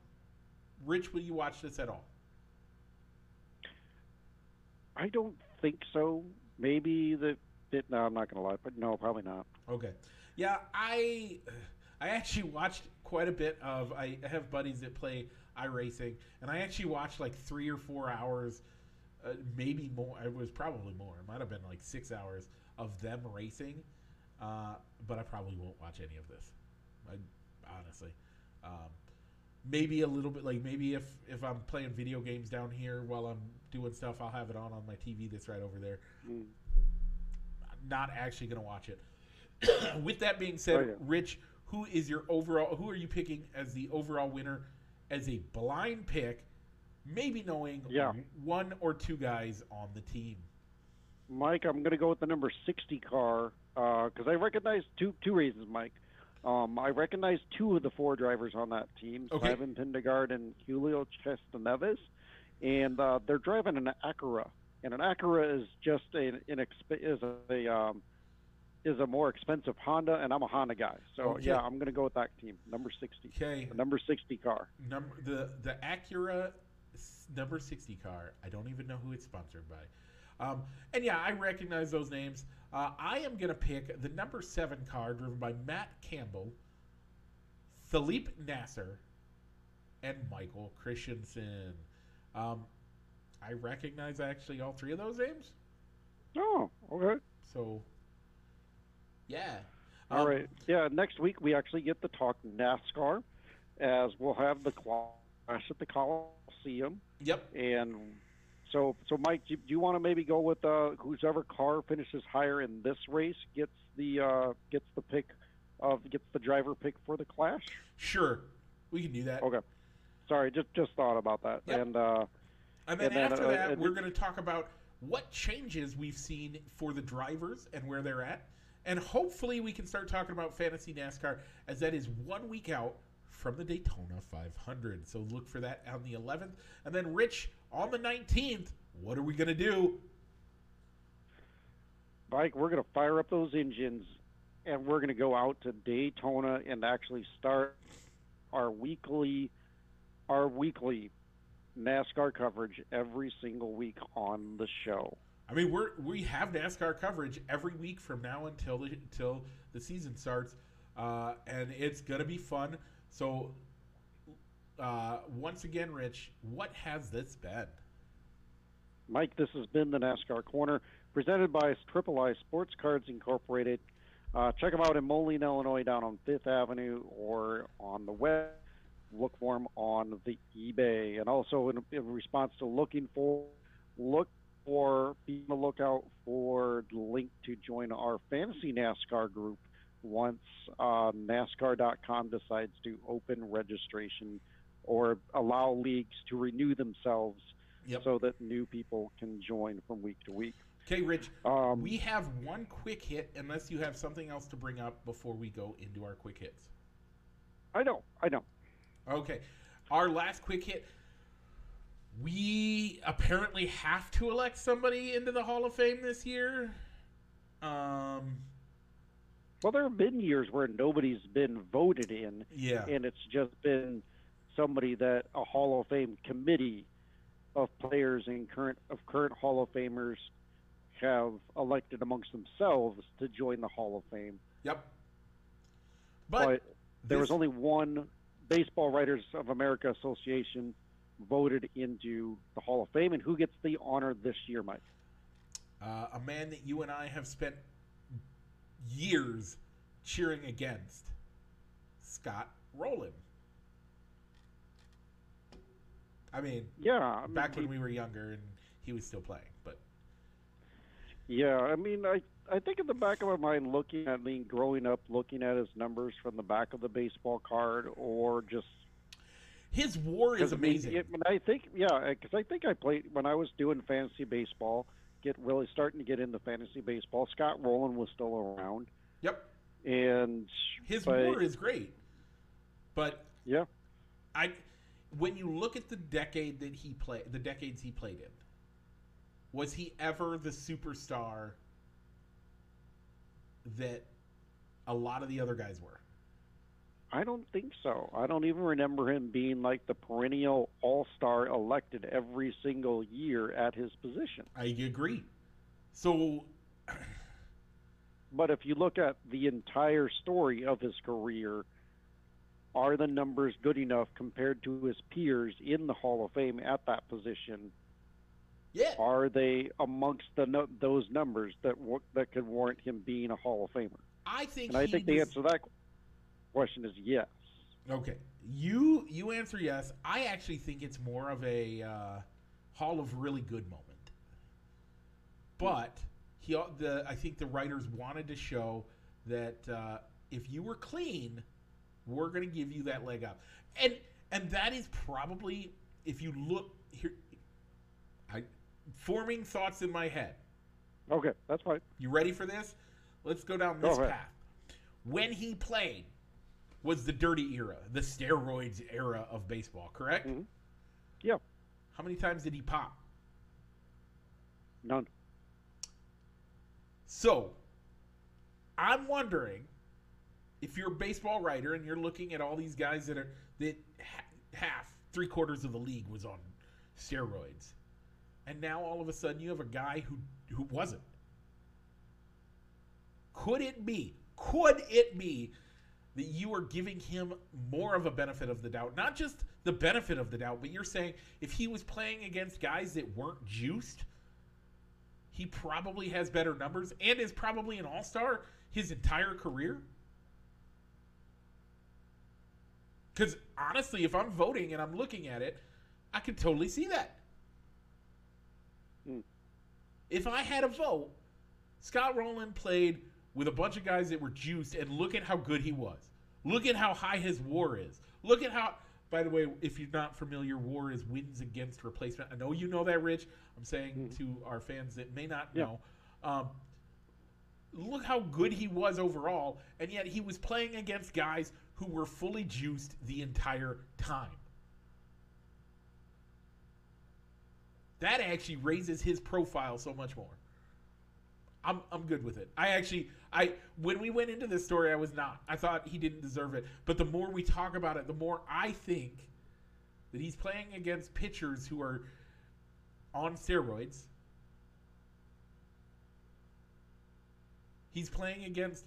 Rich, will you watch this at all? I don't think so. Maybe the no, I'm not going to lie, but no, probably not. Okay. Yeah, I I actually watched quite a bit of I have buddies that play iRacing and I actually watched like 3 or 4 hours uh, maybe more it was probably more. It might have been like 6 hours of them racing. Uh, but I probably won't watch any of this. I honestly um, maybe a little bit like maybe if if I'm playing video games down here while I'm doing stuff I'll have it on on my TV that's right over there. Mm. I'm not actually going to watch it. With that being said, Oh, yeah. Rich, who is your overall? Who are you picking as the overall winner? As a blind pick, maybe knowing Yeah. one or two guys on the team. Mike, I'm going to go with the number 60 car because I recognize two two reasons, Mike. Um, I recognize two of the four drivers on that team, Okay. Simon and Helio Castroneves, and uh, they're driving an Acura, and an Acura is just an, is a um, is a more expensive Honda, and I'm a Honda guy, so Okay. yeah, I'm going to go with that team, number 60, Okay, the number 60 car. number the the Acura number sixty car. I don't even know who it's sponsored by. Um, and yeah, I recognize those names. Uh, I am gonna pick the number seven car driven by Matt Campbell, Philippe Nasr, and Michael Christensen. Um, I recognize actually all three of those names. Oh, okay. So, yeah. All Um, right. Yeah, next week we actually get to talk NASCAR as we'll have the clash at the Coliseum. Yep. And so, so Mike, do, do you want to maybe go with uh, whoever car finishes higher in this race gets the uh, gets the pick of gets the driver pick for the clash? Sure. We can do that. Okay. Sorry, just just thought about that. Yep. And uh, And then And after uh, that, we're going to talk about what changes we've seen for the drivers and where they're at. And hopefully, we can start talking about fantasy NASCAR as that is one week out from the Daytona 500. So look for that on the 11th. And then, Rich, on the 19th, what are we going to do? Mike, we're going to fire up those engines, and we're going to go out to Daytona and actually start our weekly, our weekly NASCAR coverage every single week on the show. I mean, we're we have NASCAR coverage every week from now until the until the season starts, uh, and it's gonna be fun. So, uh, once again, Rich, what has this been? Mike, this has been the NASCAR Corner presented by Triple I Sports Cards Incorporated. Uh, check them out in Moline, Illinois, down on Fifth Avenue or on the web. Look for them on the eBay, and also in, in response to looking for look for, be on the lookout for the link to join our fantasy NASCAR group once uh, NASCAR.com decides to open registration or allow leagues to renew themselves Yep. so that new people can join from week to week. Okay, Rich. Um, we have one quick hit, unless you have something else to bring up before we go into our quick hits. I know, I know. Okay, our last quick hit. We apparently have to elect somebody into the Hall of Fame this year. Um, Well, there have been years where nobody's been voted in, yeah. and it's just been somebody that a Hall of Fame committee of players and current of current Hall of Famers have elected amongst themselves to join the Hall of Fame. Yep. But, But, there was only one Baseball Writers of America Association voted into the Hall of Fame, and who gets the honor this year, Mike? uh, a man that you and I have spent years cheering against, Scott Rolen. I mean, Yeah, I mean, back when he- we were younger and he was still playing, but Yeah, I mean, I I think in the back of my mind, looking at I mean, growing up, looking at his numbers from the back of the baseball card, or just his war is because I mean, amazing. it- I think, yeah, because I think I played when I was doing fantasy baseball, get really starting to get into fantasy baseball. Scott Rolen was still around, yep. and His but- war is great. But yeah, I when you look at the decade that he played the decades he played in, was he ever the superstar that a lot of the other guys were? I don't think so. I don't even remember him being like the perennial All Star elected every single year at his position. I agree. So But if you look at the entire story of his career, are the numbers good enough compared to his peers in the Hall of Fame at that position? Yeah, Are they amongst the no- those numbers that wa- that could warrant him being a Hall of Famer? I think And I think the answer to that question is yes. Okay, you you answer yes. I actually think it's more of a uh, Hall of really good moment. But he the I think the writers wanted to show that uh, if you were clean, we're going to give you that leg up, and and that is probably if you look here, forming thoughts in my head. Okay, that's fine. You ready for this? Let's go down this ahead. path. When he played was the dirty era, the steroids era of baseball, correct? Mhm. Yeah, How many times did he pop? none. So, I'm wondering if you're a baseball writer and you're looking at all these guys that are that ha- half, three quarters of the league was on steroids, and now all of a sudden you have a guy who who wasn't. Could it be? Could it be that you are giving him more of a benefit of the doubt? Not just the benefit of the doubt, but you're saying if he was playing against guys that weren't juiced, he probably has better numbers and is probably an all-star his entire career because honestly if i'm voting and i'm looking at it i could totally see that. If i had a vote scott rolen played with a bunch of guys that were juiced and look at how good he was. Look at how high his war is. Look at how by the way if you're not familiar war is wins against replacement. I know you know that rich. I'm saying to our fans that may not Yeah. know um, look how good he was overall, and yet he was playing against guys who were fully juiced the entire time. That actually raises his profile so much more. I'm, I'm good with it. I actually I when we went into this story I was not. I thought he didn't deserve it. But the more we talk about it, the more I think that he's playing against pitchers who are on steroids. He's playing against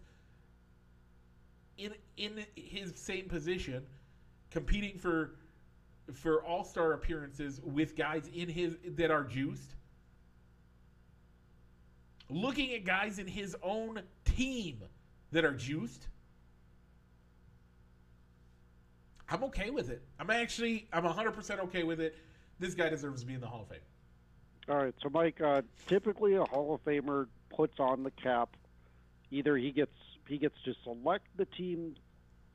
in in his same position, competing for for all star appearances with guys in his that are juiced. Looking at guys in his own team that are juiced. I'm okay with it. I'm actually I'm 100% okay with it. This guy deserves to be in the Hall of Fame. All right, so Mike, uh, typically a Hall of Famer puts on the cap. Either he gets he gets to select the team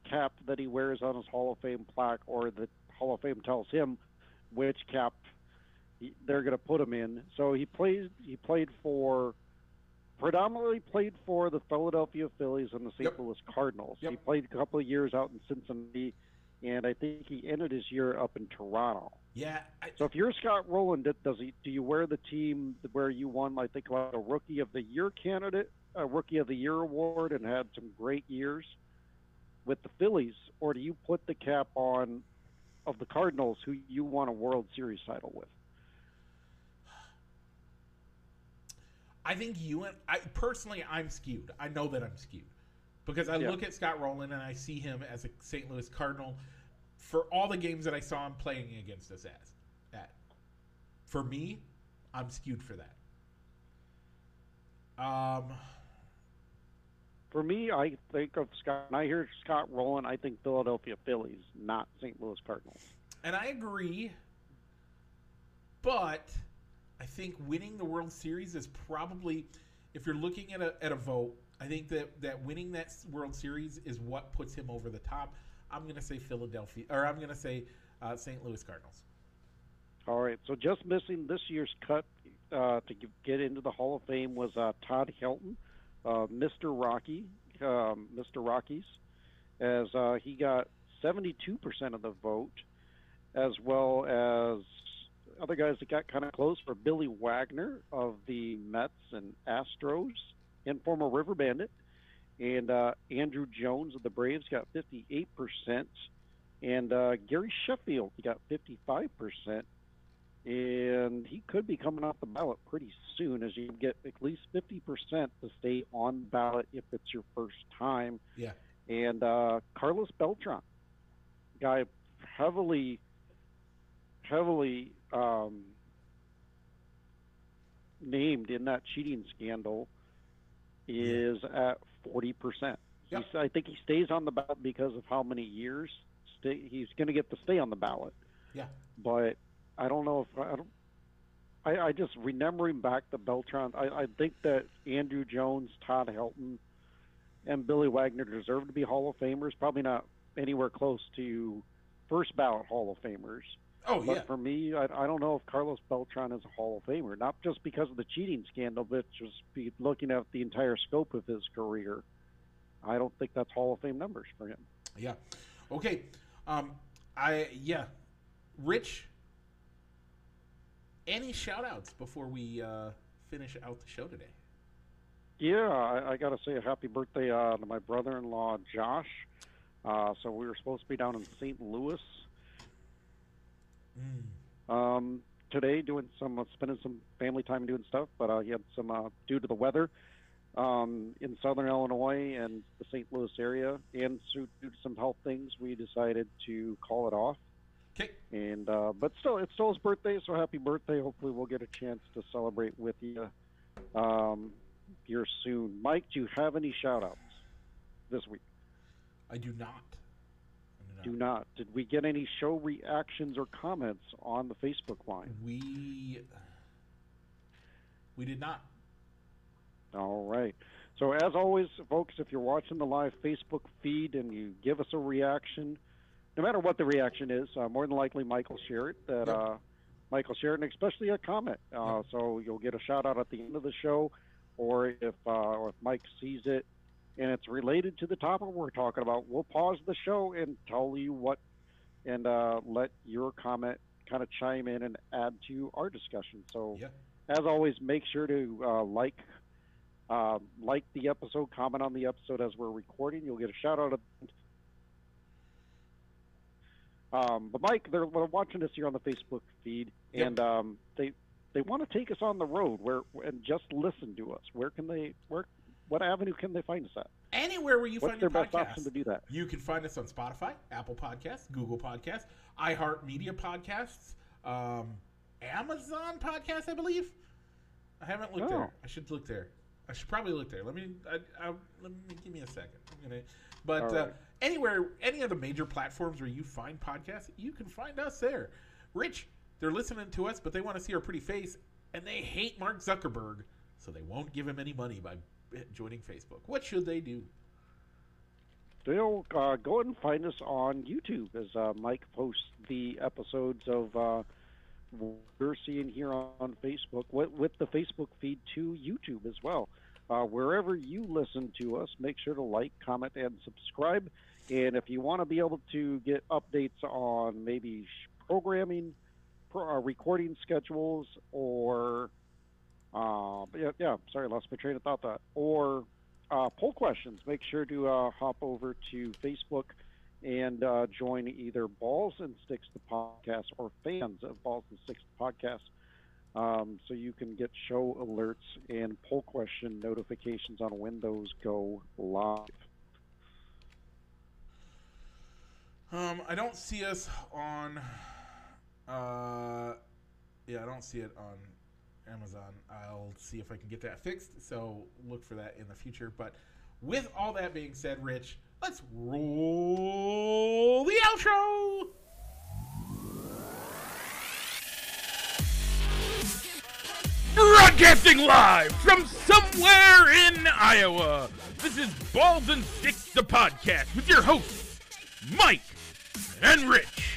cap that he wears on his Hall of Fame plaque, or the Hall of Fame tells him which cap he, they're going to put him in. So he plays. He played for predominantly played for the Philadelphia Phillies and the St. Yep. Louis Cardinals. Yep. He played a couple of years out in Cincinnati, and I think he ended his year up in Toronto. Yeah, I, So if you're Scott Rolen, does he do you wear the team where you won? I think like a Rookie of the Year candidate, a Rookie of the Year award, and had some great years with the Phillies, or do you put the cap on of the Cardinals, who you won a World Series title with? I think you and I personally, I'm skewed. I know that I'm skewed because I Yeah. look at Scott Rolen and I see him as a St. Louis Cardinal for all the games that I saw him playing against us as. that. for me, I'm skewed for that. Um, For me, I think of Scott. When I hear Scott Rolen, I think Philadelphia Phillies, not St. Louis Cardinals. and I agree, but I think winning the World Series is probably, if you're looking at a, at a vote, I think that, that winning that World Series is what puts him over the top. I'm going to say Philadelphia, or I'm going to say uh, St. Louis Cardinals. All right. So just missing this year's cut uh, to get into the Hall of Fame was uh, Todd Helton, Mr. Rocky, um, Mr. Rockies, as uh, he got 72% of the vote, as well as other guys that got kind of close for Billy Wagner of the Mets and Astros, and former River Bandit, and uh, Andruw Jones of the Braves got 58%. And uh, Gary Sheffield got 55% and he could be coming off the ballot pretty soon as you get at least 50% to stay on the ballot if it's your first time. Yeah. And uh, Carlos Beltran, guy heavily, heavily um, named in that cheating scandal, is at 40%. Yep. He's, I think he stays on the ballot because of how many years stay, he's going to get to stay on the ballot Yeah. but I don't know if I don't. I, I just remembering back the Beltran. I, I think that Andruw Jones, Todd Helton, and Billy Wagner deserve to be Hall of Famers. Probably not anywhere close to first ballot Hall of Famers. Oh, But yeah. for me, I, I don't know if Carlos Beltran is a Hall of Famer. Not just because of the cheating scandal, but just be looking at the entire scope of his career. I don't think that's Hall of Fame numbers for him. Yeah. Okay. Um, I, yeah. Rich, any shout outs before we uh, finish out the show today? Yeah, I, I got to say a happy birthday uh, to my brother-in-law Josh. Uh, so we were supposed to be down in St. Louis Mm. um, today, doing some uh, spending some family time doing stuff. But uh, he had some uh, due to the weather um, in Southern Illinois and the St. Louis area, and due to some health things, we decided to call it off. Okay. And uh, but still, it's still his birthday, so happy birthday! Hopefully, we'll get a chance to celebrate with you um, here soon. Mike, do you have any shout-outs this week? I do not. I Do not. Did we get any show reactions or comments on the Facebook line? We we did not. All right. So as always, folks, if you're watching the live Facebook feed and you give us a reaction, no matter what the reaction is, uh, more than likely Michael it. That Yep. uh, will it, and especially a comment. Uh, So you'll get a shout out at the end of the show, or if uh, or if Mike sees it and it's related to the topic we're talking about, we'll pause the show and tell you what, and uh, let your comment kind of chime in and add to our discussion. So Yeah. as always, make sure to uh, like uh, like the episode, comment on the episode as we're recording. You'll get a shout out. Um, but Mike, they're, they're watching us here on the Facebook feed, Yep. and um, they they want to take us on the road where and just listen to us. Where can they? Where? What avenue can they find us at? Anywhere where you What's find their your best option to do that? You can find us on Spotify, Apple Podcasts, Google Podcasts, iHeartMedia Podcasts, um, Amazon Podcasts, I believe. I haven't looked Oh. there. I should look there. I should probably look there. Let me. I, I, let me give me a second. Gonna. But uh. Anywhere, any of the major platforms where you find podcasts, you can find us there. Rich, they're listening to us, but they want to see our pretty face. and they hate Mark Zuckerberg, so they won't give him any money by joining Facebook. What should they do? They'll uh, go and find us on YouTube as uh, Mike posts the episodes of uh, we're seeing here on Facebook with, with, the Facebook feed to YouTube as well. Uh, wherever you listen to us, make sure to like, comment, and subscribe. And if you want to be able to get updates on maybe programming, pro, uh, recording schedules, or uh, yeah, yeah, sorry, lost my train of thought. That or uh, poll questions, make sure to uh, hop over to Facebook and uh, join either Balls and Sticks the podcast or fans of Balls and Sticks the podcast. Um, so you can get show alerts and poll question notifications on when those go live. Um, I don't see us on. Uh, yeah, I don't see it on Amazon. I'll see if I can get that fixed. So look for that in the future. But with all that being said, Rich, let's roll the outro. Broadcasting live from somewhere in Iowa. This is Balls and Sticks, the podcast with your host, Mike and Rich.